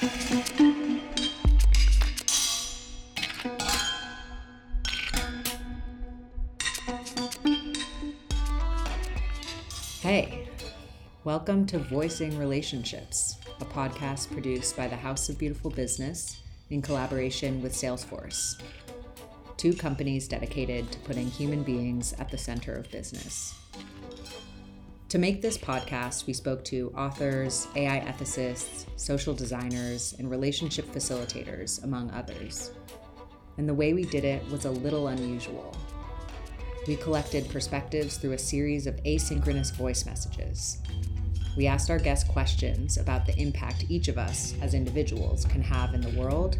Hey, welcome to Voicing Relationships, a podcast produced by the House of Beautiful Business in collaboration with Salesforce, two companies dedicated to putting human beings at the center of business. To make this podcast, we spoke to authors, AI ethicists, social designers, and relationship facilitators, among others. And the way we did it was a little unusual. We collected perspectives through a series of asynchronous voice messages. We asked our guests questions about the impact each of us as individuals can have in the world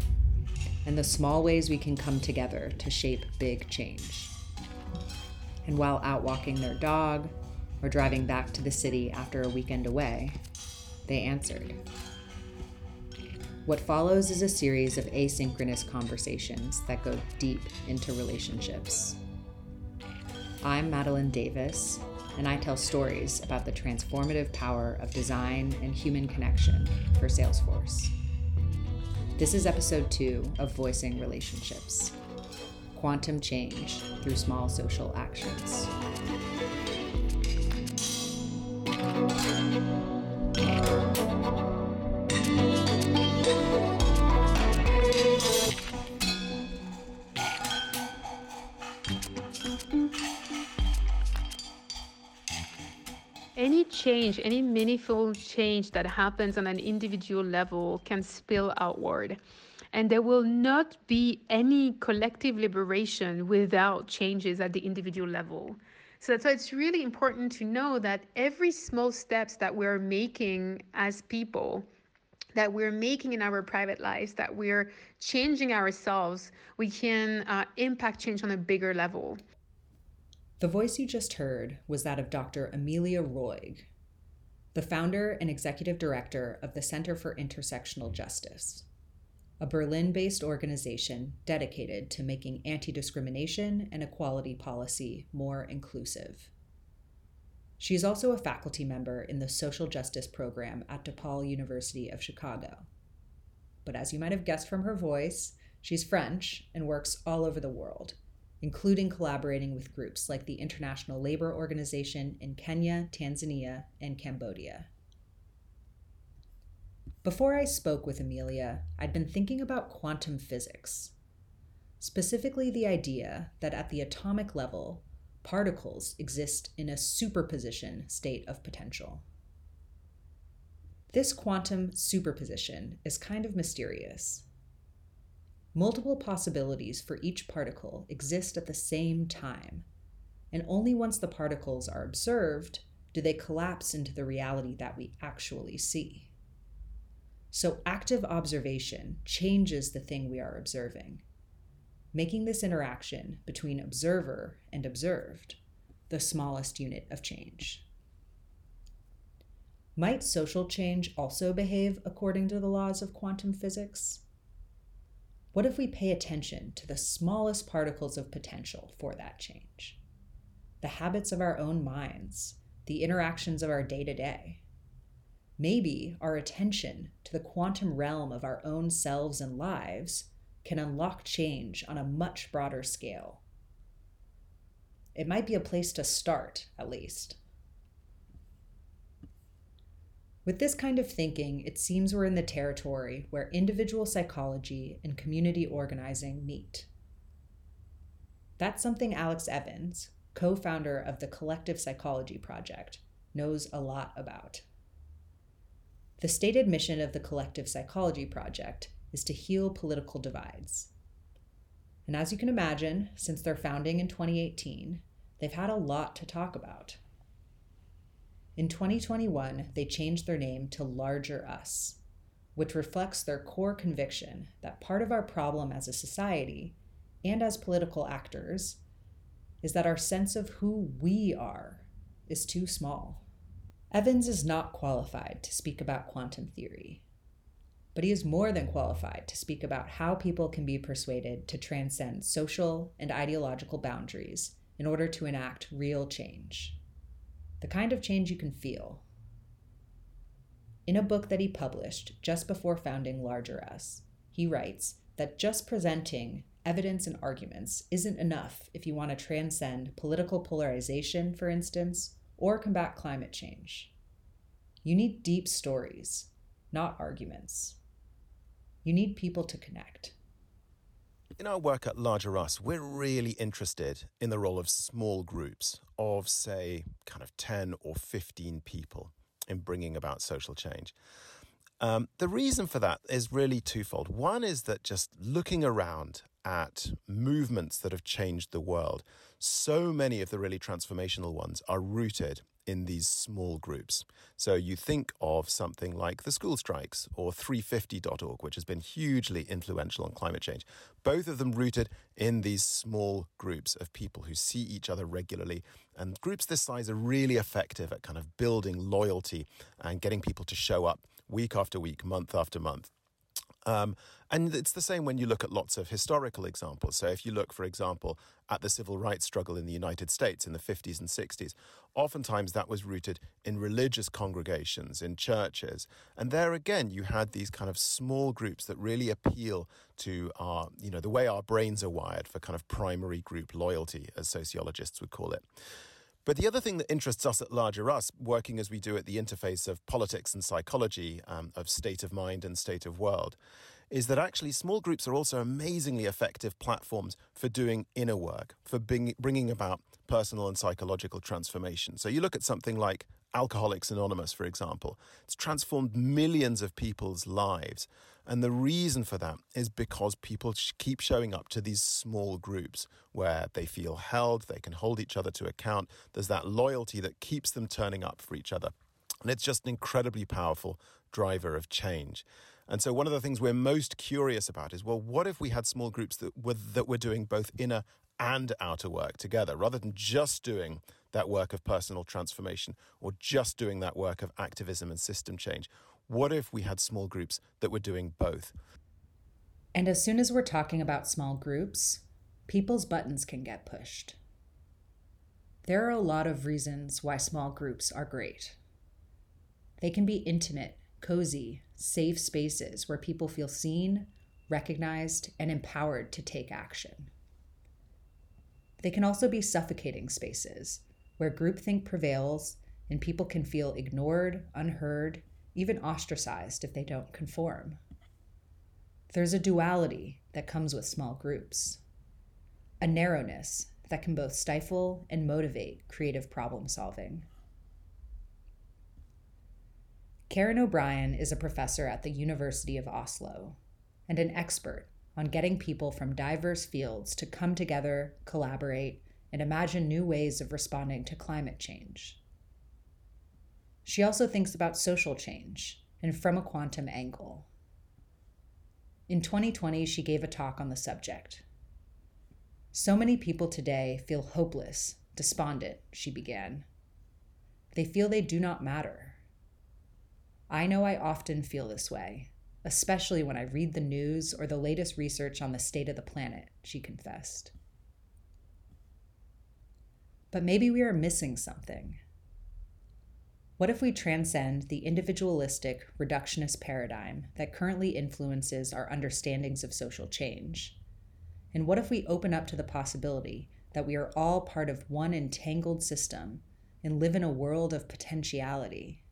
and the small ways we can come together to shape big change. And while out walking their dog or driving back to the city after a weekend away, they answered. What follows is a series of asynchronous conversations that go deep into relationships. I'm Madeline Davis, and I tell stories about the transformative power of design and human connection for Salesforce. This is episode two of Voicing Relationships Quantum Change Through Small Social Actions. Any change, any meaningful change that happens on an individual level can spill outward. And there will not be any collective liberation without changes at the individual level. So that's why it's really important to know that every small steps that we're making as people, that we're making in our private lives, that we're changing ourselves, we can uh, impact change on a bigger level. The voice you just heard was that of Dr. Emilia Roig, the founder and executive director of the Center for Intersectional Justice, a Berlin based organization dedicated to making anti discrimination and equality policy more inclusive. She is also a faculty member in the Social Justice Program at DePaul University of Chicago. But as you might have guessed from her voice, she's French and works all over the world including collaborating with groups like the International Labor Organization in Kenya, Tanzania, and Cambodia. Before I spoke with Emilia, I'd been thinking about quantum physics, specifically the idea that at the atomic level, particles exist in a superposition state of potential. This quantum superposition is kind of mysterious. Multiple possibilities for each particle exist at the same time, and only once the particles are observed do they collapse into the reality that we actually see. So, active observation changes the thing we are observing, making this interaction between observer and observed the smallest unit of change. Might social change also behave according to the laws of quantum physics? What if we pay attention to the smallest particles of potential for that change? The habits of our own minds, the interactions of our day to day. Maybe our attention to the quantum realm of our own selves and lives can unlock change on a much broader scale. It might be a place to start, at least. With this kind of thinking, it seems we're in the territory where individual psychology and community organizing meet. That's something Alex Evans, co founder of the Collective Psychology Project, knows a lot about. The stated mission of the Collective Psychology Project is to heal political divides. And as you can imagine, since their founding in 2018, they've had a lot to talk about. In 2021, they changed their name to Larger Us, which reflects their core conviction that part of our problem as a society and as political actors is that our sense of who we are is too small. Evans is not qualified to speak about quantum theory, but he is more than qualified to speak about how people can be persuaded to transcend social and ideological boundaries in order to enact real change the kind of change you can feel. In a book that he published just before founding Larger Us, he writes that just presenting evidence and arguments isn't enough if you want to transcend political polarization, for instance, or combat climate change. You need deep stories, not arguments. You need people to connect. In our work at Larger Us, we're really interested in the role of small groups of, say, kind of 10 or 15 people in bringing about social change. Um, the reason for that is really twofold. One is that just looking around at movements that have changed the world, so many of the really transformational ones are rooted in these small groups. So you think of something like the school strikes or 350.org, which has been hugely influential on climate change. Both of them rooted in these small groups of people who see each other regularly. And groups this size are really effective at kind of building loyalty and getting people to show up week after week, month after month. Um, and it's the same when you look at lots of historical examples. So, if you look, for example, at the civil rights struggle in the United States in the 50s and 60s, oftentimes that was rooted in religious congregations, in churches. And there again, you had these kind of small groups that really appeal to our, you know, the way our brains are wired for kind of primary group loyalty, as sociologists would call it. But the other thing that interests us at Larger Us, working as we do at the interface of politics and psychology, um, of state of mind and state of world, is that actually small groups are also amazingly effective platforms for doing inner work, for bring, bringing about personal and psychological transformation. So you look at something like Alcoholics Anonymous, for example, it's transformed millions of people's lives. And the reason for that is because people keep showing up to these small groups where they feel held, they can hold each other to account. There's that loyalty that keeps them turning up for each other. And it's just an incredibly powerful driver of change. And so, one of the things we're most curious about is well, what if we had small groups that were, that were doing both inner and outer work together rather than just doing that work of personal transformation or just doing that work of activism and system change? What if we had small groups that were doing both? And as soon as we're talking about small groups, people's buttons can get pushed. There are a lot of reasons why small groups are great. They can be intimate, cozy, safe spaces where people feel seen, recognized, and empowered to take action. They can also be suffocating spaces where groupthink prevails and people can feel ignored, unheard, even ostracized if they don't conform. There's a duality that comes with small groups, a narrowness that can both stifle and motivate creative problem solving. Karen O'Brien is a professor at the University of Oslo and an expert on getting people from diverse fields to come together, collaborate, and imagine new ways of responding to climate change. She also thinks about social change and from a quantum angle. In 2020, she gave a talk on the subject. So many people today feel hopeless, despondent, she began. They feel they do not matter. I know I often feel this way, especially when I read the news or the latest research on the state of the planet, she confessed. But maybe we are missing something. What if we transcend the individualistic, reductionist paradigm that currently influences our understandings of social change? And what if we open up to the possibility that we are all part of one entangled system and live in a world of potentiality?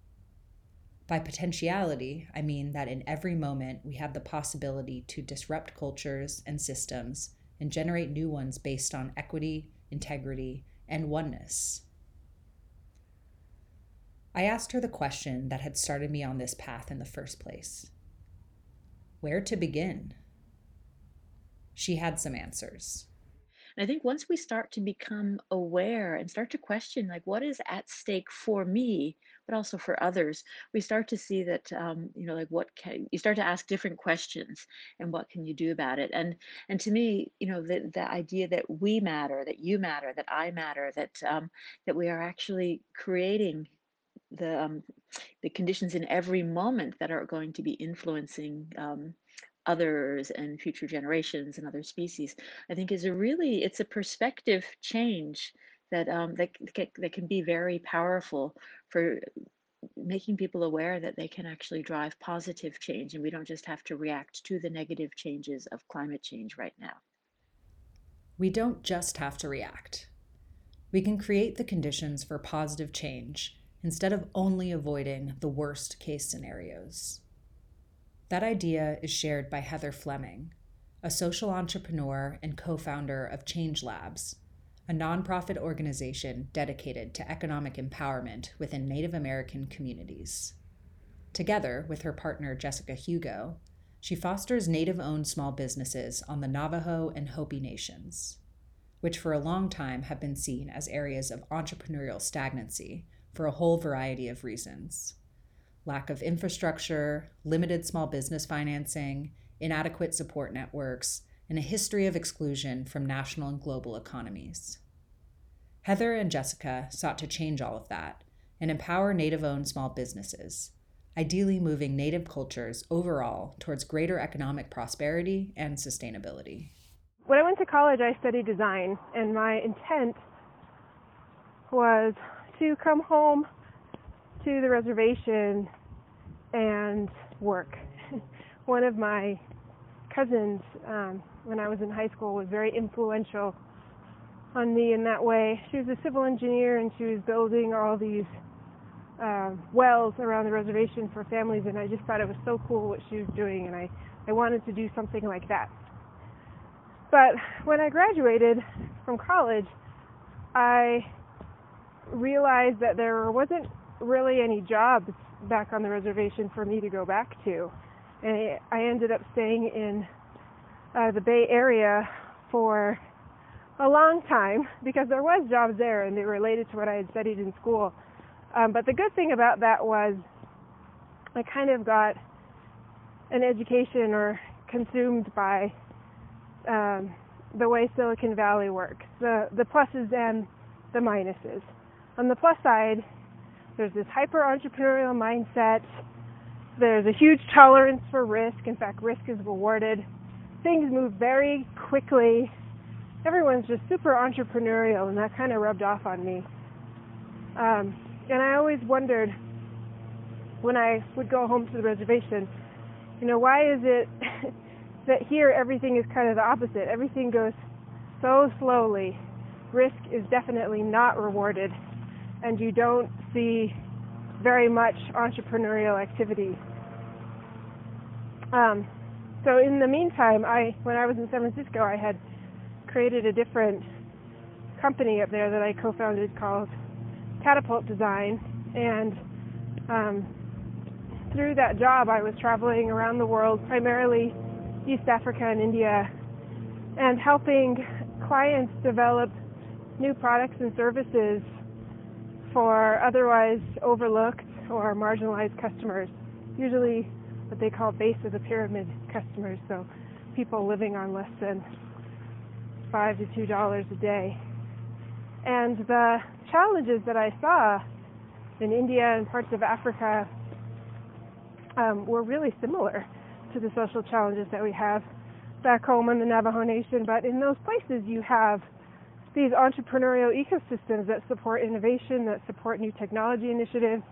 By potentiality, I mean that in every moment we have the possibility to disrupt cultures and systems and generate new ones based on equity, integrity, and oneness. I asked her the question that had started me on this path in the first place Where to begin? She had some answers. I think once we start to become aware and start to question, like, what is at stake for me, but also for others, we start to see that, um, you know, like, what can you start to ask different questions and what can you do about it? And and to me, you know, the the idea that we matter, that you matter, that I matter, that um, that we are actually creating the um, the conditions in every moment that are going to be influencing um, others and future generations and other species i think is a really it's a perspective change that um, that, that can be very powerful for making people aware that they can actually drive positive change and we don't just have to react to the negative changes of climate change right now. We don't just have to react. We can create the conditions for positive change instead of only avoiding the worst case scenarios. That idea is shared by Heather Fleming, a social entrepreneur and co founder of Change Labs, a nonprofit organization dedicated to economic empowerment within Native American communities. Together with her partner Jessica Hugo, she fosters Native owned small businesses on the Navajo and Hopi nations, which for a long time have been seen as areas of entrepreneurial stagnancy for a whole variety of reasons lack of infrastructure, limited small business financing, inadequate support networks, and a history of exclusion from national and global economies. Heather and Jessica sought to change all of that and empower Native owned small businesses, ideally moving Native cultures overall towards greater economic prosperity and sustainability. When I went to college, I studied design, and my intent was to come home to the reservation and work. One of my cousins, um, when I was in high school, was very influential on me in that way. She was a civil engineer and she was building all these uh, wells around the reservation for families, and I just thought it was so cool what she was doing, and I, I wanted to do something like that. But when I graduated from college, I realized that there wasn't really any jobs back on the reservation for me to go back to. And I ended up staying in uh, the Bay Area for a long time because there was jobs there and they related to what I had studied in school. Um, but the good thing about that was I kind of got an education or consumed by um, the way Silicon Valley works, the the pluses and the minuses. On the plus side, there's this hyper entrepreneurial mindset. There's a huge tolerance for risk. In fact, risk is rewarded. Things move very quickly. Everyone's just super entrepreneurial, and that kind of rubbed off on me. Um, and I always wondered when I would go home to the reservation, you know, why is it that here everything is kind of the opposite? Everything goes so slowly. Risk is definitely not rewarded and you don't see very much entrepreneurial activity. Um, so in the meantime, I when I was in San Francisco, I had created a different company up there that I co-founded called Catapult Design, and um, through that job, I was traveling around the world, primarily East Africa and India, and helping clients develop new products and services for otherwise overlooked or marginalized customers, usually what they call base of the pyramid customers, so people living on less than five to two dollars a day. And the challenges that I saw in India and parts of Africa um, were really similar to the social challenges that we have back home in the Navajo Nation. But in those places, you have these entrepreneurial ecosystems that support innovation, that support new technology initiatives,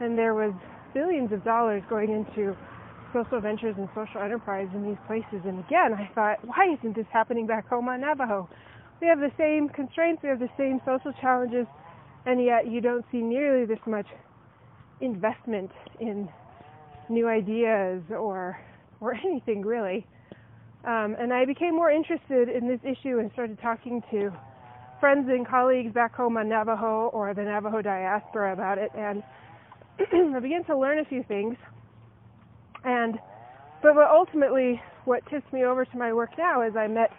and there was billions of dollars going into social ventures and social enterprise in these places. And again, I thought, why isn't this happening back home on Navajo? We have the same constraints, we have the same social challenges, and yet you don't see nearly this much investment in new ideas or or anything really. Um, and I became more interested in this issue and started talking to friends and colleagues back home on Navajo or the Navajo diaspora about it, and I began to learn a few things. And but what ultimately what tips me over to my work now is I met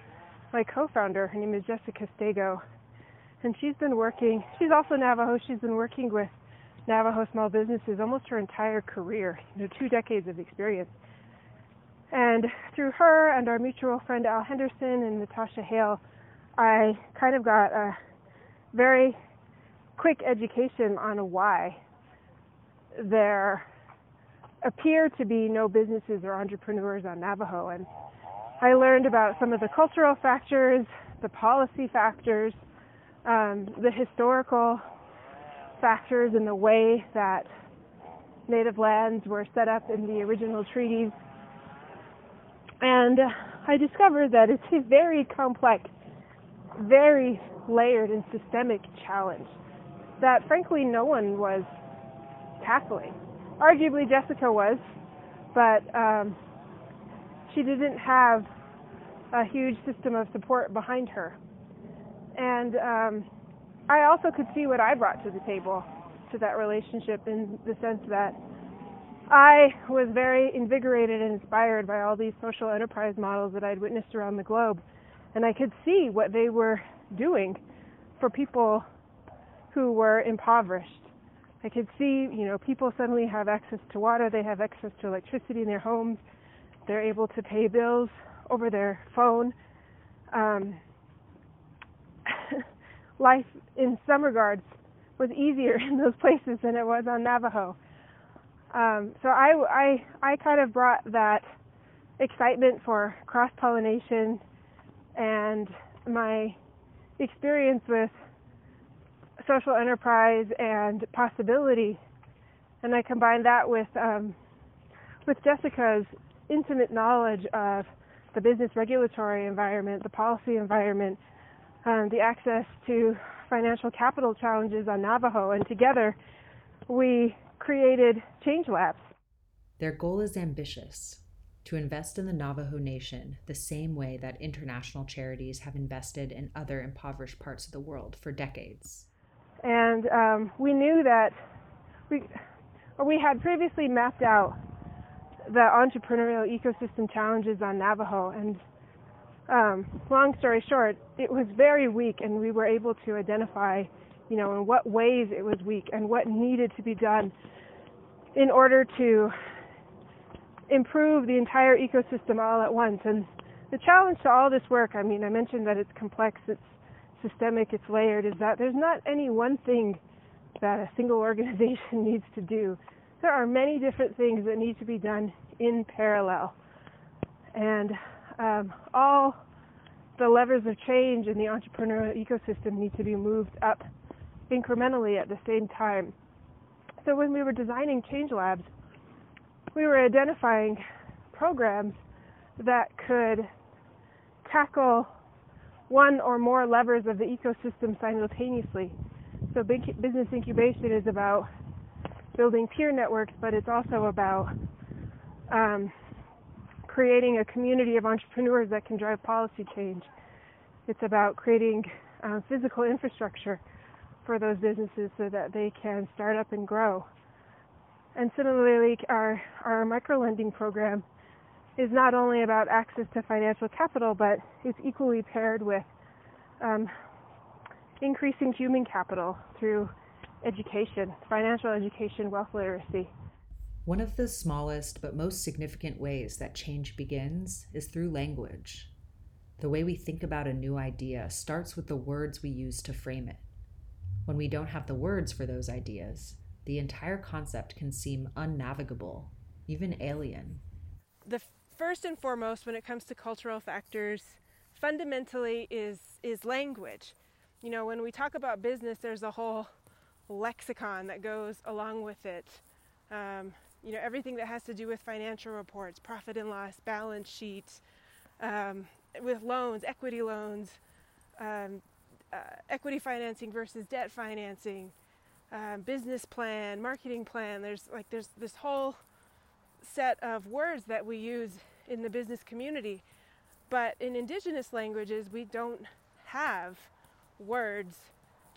my co-founder. Her name is Jessica Stago, and she's been working. She's also Navajo. She's been working with Navajo small businesses almost her entire career. You know, two decades of experience. And through her and our mutual friend Al Henderson and Natasha Hale, I kind of got a very quick education on why there appear to be no businesses or entrepreneurs on Navajo. And I learned about some of the cultural factors, the policy factors, um, the historical factors, and the way that native lands were set up in the original treaties. And I discovered that it's a very complex, very layered and systemic challenge that frankly no one was tackling. Arguably Jessica was, but um, she didn't have a huge system of support behind her. And um, I also could see what I brought to the table to that relationship in the sense that I was very invigorated and inspired by all these social enterprise models that I'd witnessed around the globe. And I could see what they were doing for people who were impoverished. I could see, you know, people suddenly have access to water, they have access to electricity in their homes, they're able to pay bills over their phone. Um, life, in some regards, was easier in those places than it was on Navajo. Um, so I, I, I kind of brought that excitement for cross pollination and my experience with social enterprise and possibility, and I combined that with um, with Jessica's intimate knowledge of the business regulatory environment, the policy environment, um, the access to financial capital challenges on Navajo, and together we created Change Labs. Their goal is ambitious to invest in the Navajo Nation the same way that international charities have invested in other impoverished parts of the world for decades. And um, we knew that we, or we had previously mapped out the entrepreneurial ecosystem challenges on Navajo. And um, long story short, it was very weak, and we were able to identify, you know, in what ways it was weak and what needed to be done in order to improve the entire ecosystem all at once. And the challenge to all this work, I mean, I mentioned that it's complex, it's systemic, it's layered, is that there's not any one thing that a single organization needs to do. There are many different things that need to be done in parallel. And um, all the levers of change in the entrepreneurial ecosystem need to be moved up incrementally at the same time. So when we were designing Change Labs, we were identifying programs that could tackle one or more levers of the ecosystem simultaneously. So business incubation is about building peer networks, but it's also about um, creating a community of entrepreneurs that can drive policy change. It's about creating uh, physical infrastructure for those businesses so that they can start up and grow. And similarly, our, our microlending program is not only about access to financial capital, but it's equally paired with um, increasing human capital through education, financial education, wealth literacy. One of the smallest but most significant ways that change begins is through language. The way we think about a new idea starts with the words we use to frame it. When we don't have the words for those ideas, the entire concept can seem unnavigable, even alien. The first and foremost when it comes to cultural factors fundamentally is is language. You know when we talk about business there's a whole lexicon that goes along with it. Um, you know everything that has to do with financial reports profit and loss balance sheets um, with loans equity loans um, uh, equity financing versus debt financing uh, business plan marketing plan there's like there's this whole set of words that we use in the business community. But in indigenous languages, we don't have words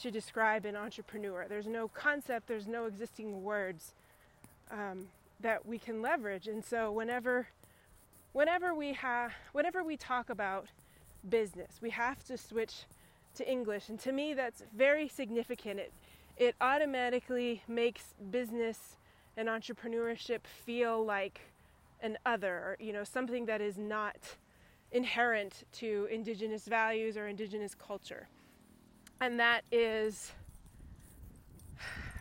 to describe an entrepreneur. There's no concept, there's no existing words um, that we can leverage. And so whenever whenever we have whenever we talk about business, we have to switch to English. And to me that's very significant. It it automatically makes business and entrepreneurship feel like an other, you know, something that is not inherent to indigenous values or indigenous culture. And that is,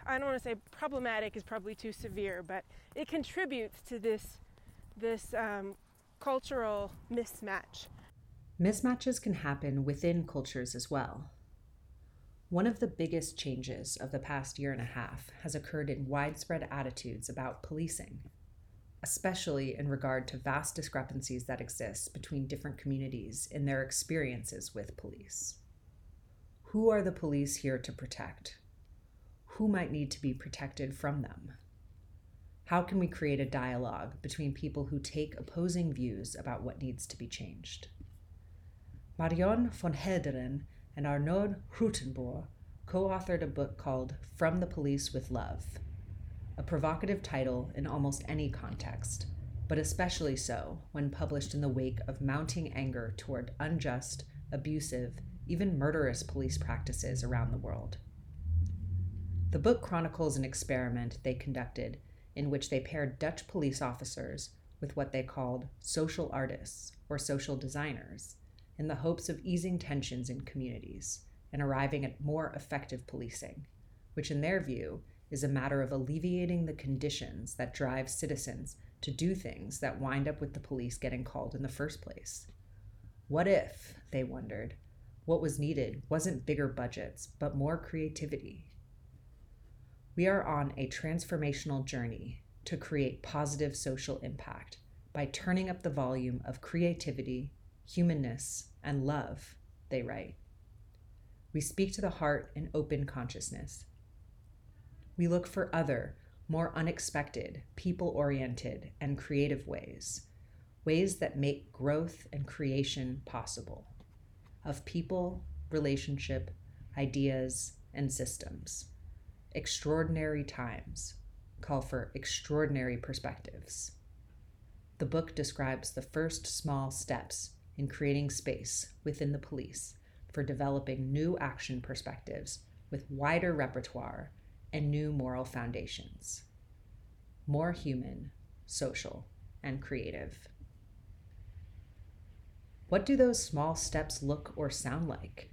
I don't want to say problematic is probably too severe, but it contributes to this, this um, cultural mismatch. Mismatches can happen within cultures as well. One of the biggest changes of the past year and a half has occurred in widespread attitudes about policing, especially in regard to vast discrepancies that exist between different communities in their experiences with police. Who are the police here to protect? Who might need to be protected from them? How can we create a dialogue between people who take opposing views about what needs to be changed? Marjon van Gelderen and Arnoud Grootenboer co authored a book called From the Police with Love, a provocative title in almost any context, but especially so when published in the wake of mounting anger toward unjust, abusive, even murderous police practices around the world. The book chronicles an experiment they conducted in which they paired Dutch police officers with what they called social artists or social designers in the hopes of easing tensions in communities and arriving at more effective policing, which, in their view, is a matter of alleviating the conditions that drive citizens to do things that wind up with the police getting called in the first place. What if, they wondered, what was needed wasn't bigger budgets, but more creativity? We are on a transformational journey to create positive social impact by turning up the volume of creativity, humanness, and love, they write. We speak to the heart in open consciousness. We look for other, more unexpected, people oriented, and creative ways, ways that make growth and creation possible of people, relationship, ideas, and systems. Extraordinary times call for extraordinary perspectives. The book describes the first small steps in creating space within the police for developing new action perspectives with wider repertoire and new moral foundations. More human, social, and creative. What do those small steps look or sound like?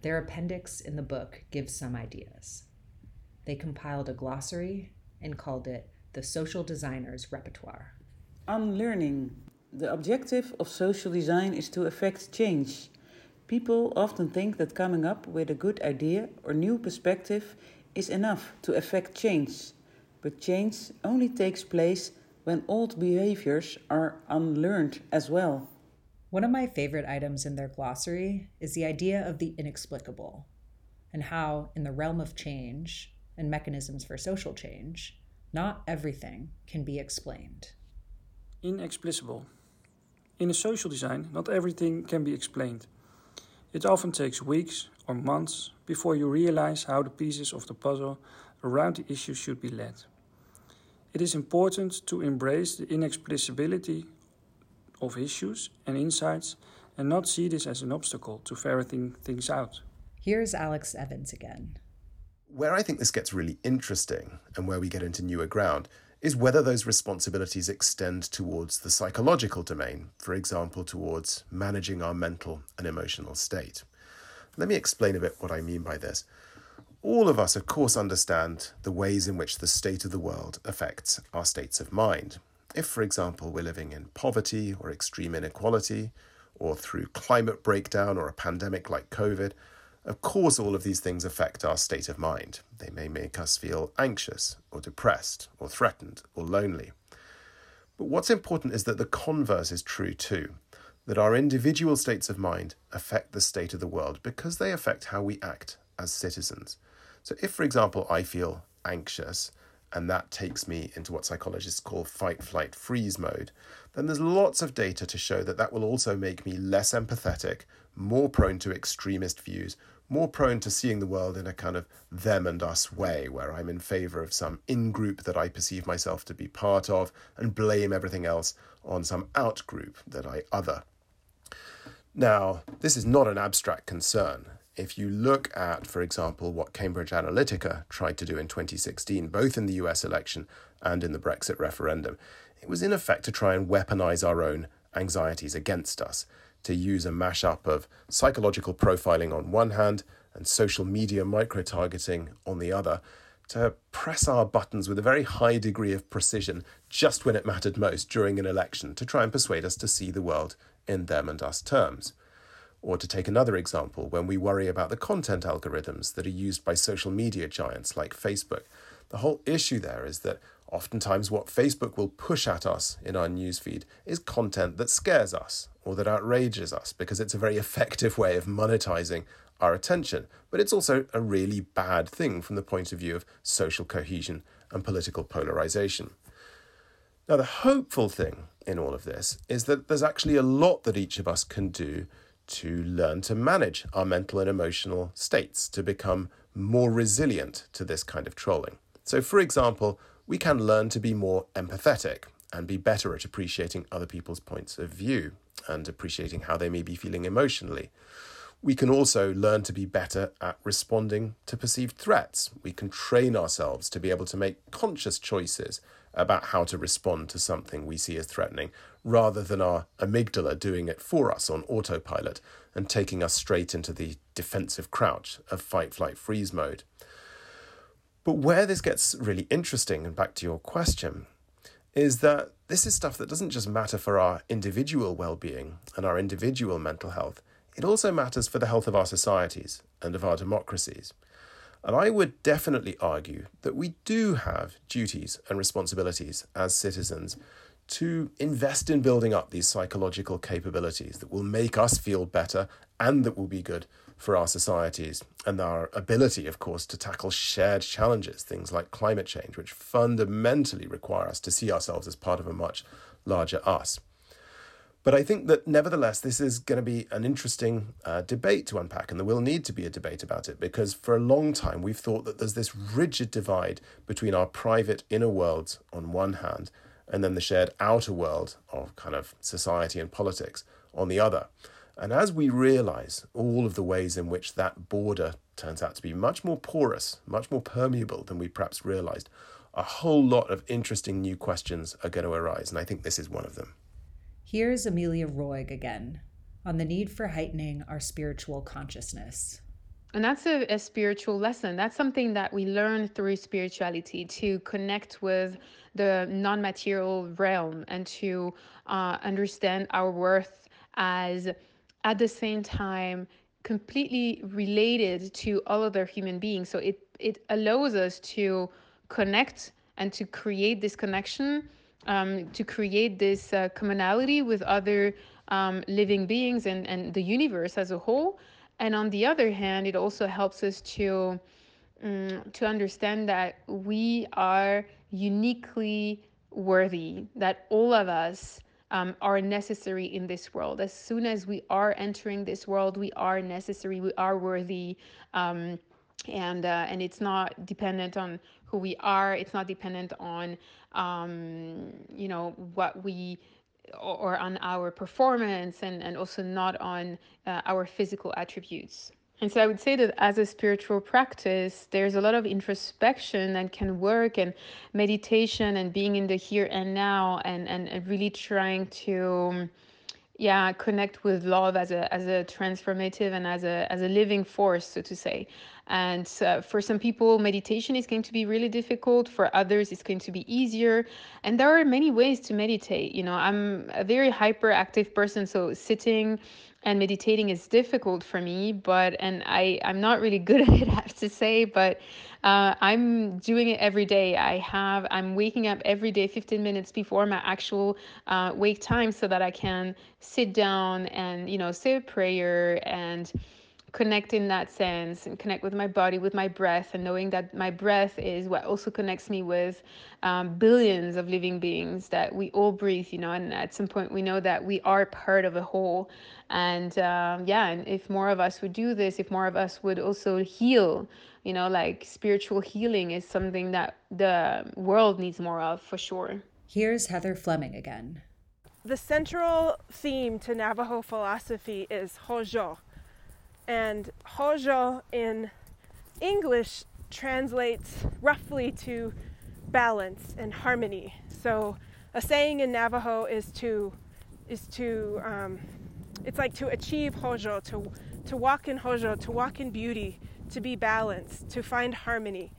Their appendix in the book gives some ideas. They compiled a glossary and called it the Social Designer's Repertoire. Unlearning. The objective of social design is to effect change People often think that coming up with a good idea or new perspective is enough to effect change, but change only takes place when old behaviors are unlearned as well. One of my favorite items in their glossary is the idea of the inexplicable, and how, in the realm of change and mechanisms for social change, not everything can be explained. Inexplicable. In a social design, not everything can be explained. It often takes weeks or months before you realize how the pieces of the puzzle around the issue should be led. It is important to embrace the inexplicability of issues and insights and not see this as an obstacle to ferreting things out. Here's Alex Evans again. Where I think this gets really interesting and where we get into newer ground is whether those responsibilities extend towards the psychological domain, for example, towards managing our mental and emotional state. Let me explain a bit what I mean by this. All of us, of course, understand the ways in which the state of the world affects our states of mind. If, for example, we're living in poverty or extreme inequality, or through climate breakdown or a pandemic like COVID, of course, all of these things affect our state of mind. They may make us feel anxious or depressed or threatened or lonely. But what's important is that the converse is true too that our individual states of mind affect the state of the world because they affect how we act as citizens. So, if, for example, I feel anxious and that takes me into what psychologists call fight, flight, freeze mode, then there's lots of data to show that that will also make me less empathetic, more prone to extremist views, more prone to seeing the world in a kind of them and us way, where I'm in favour of some in group that I perceive myself to be part of and blame everything else on some out group that I other. Now, this is not an abstract concern. If you look at, for example, what Cambridge Analytica tried to do in 2016, both in the US election and in the Brexit referendum, it was in effect to try and weaponize our own anxieties against us to use a mashup of psychological profiling on one hand and social media micro targeting on the other to press our buttons with a very high degree of precision just when it mattered most during an election to try and persuade us to see the world in them and us terms. Or to take another example, when we worry about the content algorithms that are used by social media giants like Facebook, the whole issue there is that oftentimes what Facebook will push at us in our newsfeed is content that scares us or that outrages us because it's a very effective way of monetizing our attention. But it's also a really bad thing from the point of view of social cohesion and political polarization. Now, the hopeful thing in all of this is that there's actually a lot that each of us can do to learn to manage our mental and emotional states, to become more resilient to this kind of trolling. So, for example, we can learn to be more empathetic and be better at appreciating other people's points of view and appreciating how they may be feeling emotionally. We can also learn to be better at responding to perceived threats. We can train ourselves to be able to make conscious choices about how to respond to something we see as threatening, rather than our amygdala doing it for us on autopilot and taking us straight into the defensive crouch of fight, flight, freeze mode. But where this gets really interesting, and back to your question, is that this is stuff that doesn't just matter for our individual well being and our individual mental health, it also matters for the health of our societies and of our democracies. And I would definitely argue that we do have duties and responsibilities as citizens to invest in building up these psychological capabilities that will make us feel better and that will be good for our societies and our ability, of course, to tackle shared challenges, things like climate change, which fundamentally require us to see ourselves as part of a much larger us. But I think that nevertheless, this is going to be an interesting uh, debate to unpack, and there will need to be a debate about it because for a long time we've thought that there's this rigid divide between our private inner worlds on one hand and then the shared outer world of kind of society and politics on the other. And as we realize all of the ways in which that border turns out to be much more porous, much more permeable than we perhaps realized, a whole lot of interesting new questions are going to arise. And I think this is one of them. Here's Emilia Roig again on the need for heightening our spiritual consciousness. And that's a, a, spiritual lesson. That's something that we learn through spirituality to connect with the non material realm and to uh, understand our worth as at the same time completely related to all other human beings. So it, it allows us to connect and to create this connection, um, to create this uh, commonality with other um, living beings and, and the universe as a whole. And on the other hand, it also helps us to um, to understand that we are uniquely worthy, that all of us um, are necessary in this world. As soon as we are entering this world, we are necessary, we are worthy. Um, and uh, and it's not dependent on who we are. It's not dependent on um, you know what we or on our performance, and and also not on uh, our physical attributes. And so I would say that as a spiritual practice, there's a lot of introspection that can work and meditation and being in the here and now and, and, and really trying to um, yeah connect with love as a as a transformative and as a as a living force so to say and uh, for some people meditation is going to be really difficult. For others it's going to be easier. And there are many ways to meditate. You know i'm a very hyperactive person so sitting and meditating is difficult for me but and i i'm not really good at it i have to say but uh, i'm doing it every day. I have i'm waking up every day 15 minutes before my actual uh, wake time so that i can sit down and you know say a prayer and connect in that sense and connect with my body, with my breath, and knowing that my breath is what also connects me with um, billions of living beings that we all breathe, you know, and at some point we know that we are part of a whole. And um, yeah, and if more of us would do this, if more of us would also heal, you know, like spiritual healing is something that the world needs more of for sure. Here's Heather Fleming again. The central theme to Navajo philosophy is Hózhó, and Hózhó in English translates roughly to balance and harmony. So a saying in Navajo is to is to um, it's like to achieve Hózhó, to to walk in Hózhó, to walk in beauty, to be balanced, to find harmony.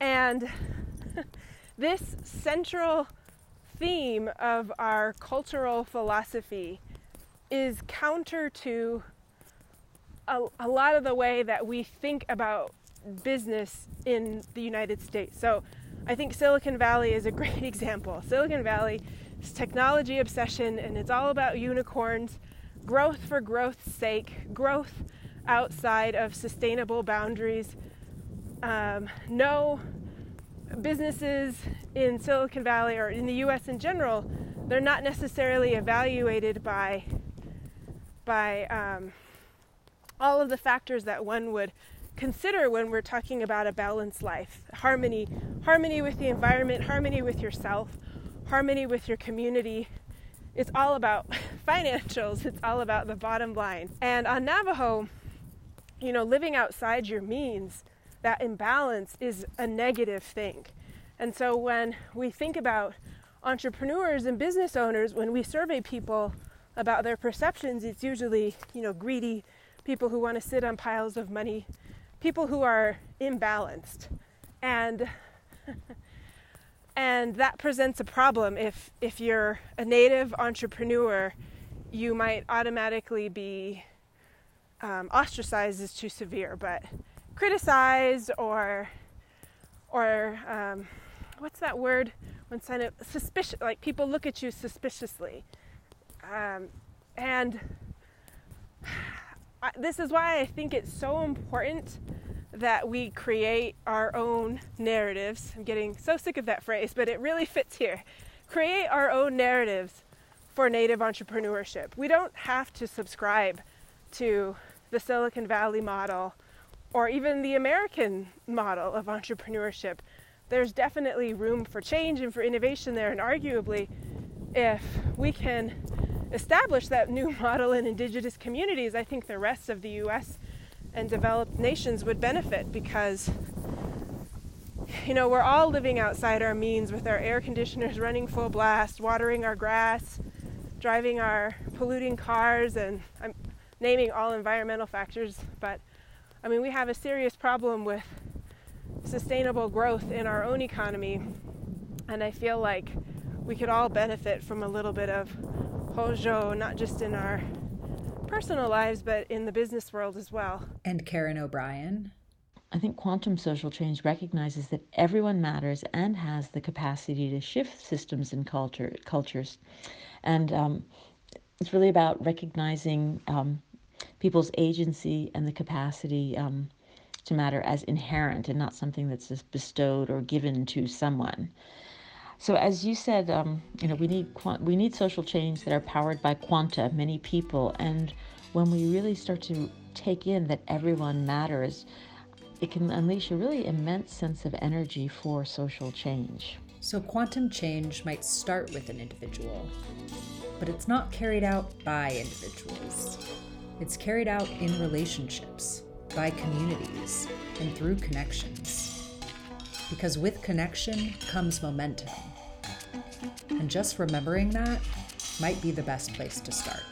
And this central theme of our cultural philosophy is counter to a, a lot of the way that we think about business in the United States. So I think Silicon Valley is a great example. Silicon Valley is technology obsession and it's all about unicorns, growth for growth's sake, growth outside of sustainable boundaries. Um, no businesses in Silicon Valley or in the US in general, they're not necessarily evaluated by by um, all of the factors that one would consider when we're talking about a balanced life. Harmony harmony with the environment harmony with yourself harmony with your community. It's all about financials. It's all about the bottom line. And on navajo you know living outside your means that imbalance is a negative thing. And so when we think about entrepreneurs and business owners when we survey people about their perceptions it's usually you know greedy people who want to sit on piles of money, people who are imbalanced. And and that presents a problem. If if you're a native entrepreneur, you might automatically be um, ostracized is too severe, but criticized or or um, what's that word? When kind of suspicious like people look at you suspiciously. Um, and this is why I think it's so important that we create our own narratives. I'm getting so sick of that phrase, but it really fits here. Create our own narratives for native entrepreneurship. We don't have to subscribe to the Silicon Valley model or even the American model of entrepreneurship. There's definitely room for change and for innovation there, and arguably, if we can establish that new model in indigenous communities, I think the rest of the US and developed nations would benefit because you know, we're all living outside our means with our air conditioners running full blast, watering our grass, driving our polluting cars, and I'm naming all environmental factors, but I mean, we have a serious problem with sustainable growth in our own economy, and I feel like we could all benefit from a little bit of Hózhó, not just in our personal lives, but in the business world as well. And Karen O'Brien. I think quantum social change recognizes that everyone matters and has the capacity to shift systems and culture cultures, and um, it's really about recognizing um, people's agency and the capacity um, to matter as inherent and not something that's just bestowed or given to someone. So as you said, um, you know, we need we need social change that are powered by quanta, many people, and when we really start to take in that everyone matters, it can unleash a really immense sense of energy for social change. So quantum change might start with an individual, but it's not carried out by individuals. It's carried out in relationships, by communities, and through connections. Because with connection comes momentum. And just remembering that might be the best place to start.